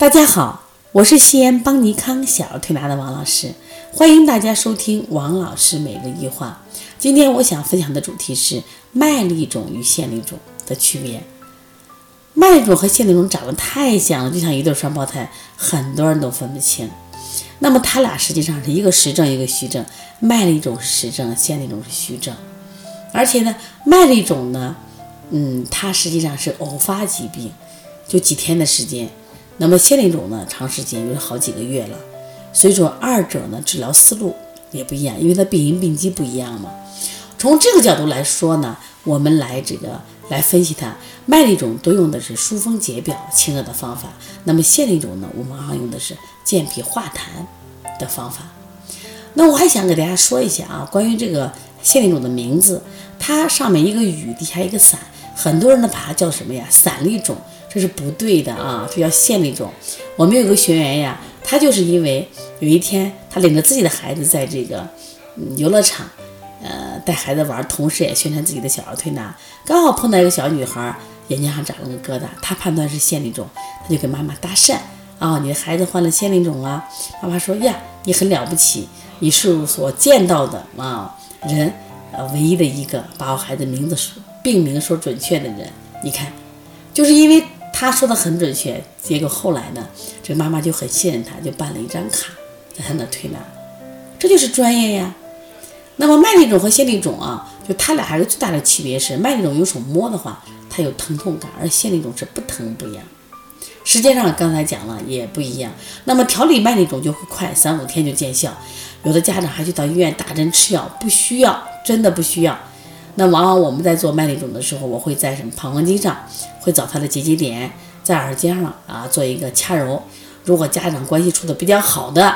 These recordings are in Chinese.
大家好，我是西安邦尼康小儿推拿的王老师，欢迎大家收听王老师每日一话。今天我想分享的主题是麦粒肿与腺粒肿的区别。麦粒肿和腺粒肿长得太像了，就像一对双胞胎，很多人都分不清。那么它俩实际上是一个实症，一个虚症。麦粒肿是实症，腺粒肿是虚症。而且呢，麦粒肿呢，嗯，它实际上是偶发疾病，就几天的时间。那么线粒肿呢，长时间有好几个月了，所以说二者呢治疗思路也不一样，因为它病因病机不一样嘛。从这个角度来说呢，我们来这个来分析它，麦粒肿多用的是疏风解表清热的方法，那么线粒肿呢，我们往往用的是健脾化痰的方法。那我还想给大家说一下啊，关于这个线粒肿的名字，它上面一个雨，底下一个伞，很多人呢把它叫什么呀？伞粒肿。这是不对的啊！这叫线粒肿。我们有个学员呀，他就是因为有一天他领着自己的孩子在这个游乐场，呃，带孩子玩，同时也宣传自己的小儿推拿，刚好碰到一个小女孩眼睛上长了个疙瘩，他判断是腺粒肿，他就跟妈妈搭讪啊：“你的孩子患了腺粒肿啊？”妈妈说：“呀，你很了不起，你是所见到的啊人，呃，唯一的一个把我孩子名字说病名说准确的人。你看，就是因为。”他说的很准确，结果后来呢，这妈妈就很信任他，就办了一张卡，在他那推拿，这就是专业呀。那么麦粒肿和线粒肿啊，就它俩还是最大的区别是，麦粒肿用手摸的话，它有疼痛感，而线粒肿是不疼不痒。时间上刚才讲了也不一样。那么调理麦粒肿就会快，三五天就见效。有的家长还去到医院打针吃药，不需要，真的不需要。那往往我们在做麦粒肿的时候，我会在什么膀胱经上会找它的结节点，在耳尖上啊做一个掐揉。如果家长关系处的比较好的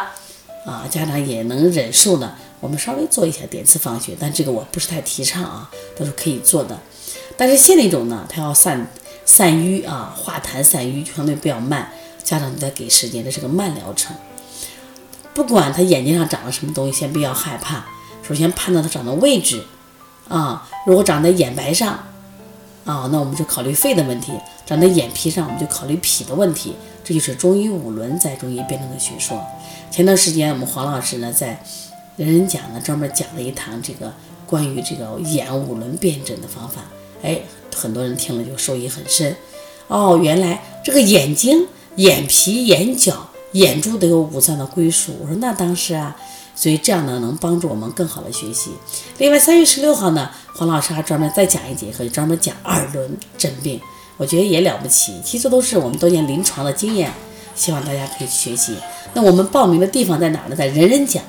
啊，家长也能忍受的，我们稍微做一下点刺放血，但这个我不是太提倡啊，都是可以做的。但是线粒肿呢，它要散散瘀啊，化痰散瘀相对比较慢，家长得给时间，这是个慢疗程。不管他眼睛上长了什么东西，先不要害怕，首先判断它长的位置。啊，如果长在眼白上，啊，那我们就考虑肺的问题；长在眼皮上，我们就考虑脾的问题。这就是中医五轮在中医辩证的学说。前段时间我们黄老师呢在人人讲呢专门讲了一堂这个关于这个眼五轮辩证的方法，哎，很多人听了就受益很深。哦，原来这个眼睛、眼皮、眼角、眼珠都有五脏的归属。我说那当时啊。所以这样呢，能帮助我们更好的学习。另外，三月十六号呢，黄老师还专门再讲一节课，专门讲二轮诊病，我觉得也了不起。其实都是我们多年临床的经验，希望大家可以学习。那我们报名的地方在哪呢？在人人讲，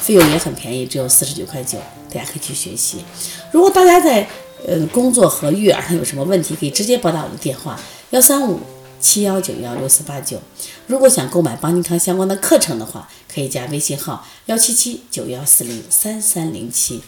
费用也很便宜，只有四十九块九，大家可以去学习。如果大家在呃工作和育儿上有什么问题，可以直接拨打我的电话幺三五。七幺九幺六四八九，如果想购买邦尼康相关的课程的话，可以加微信号幺七七九幺四零三三零七。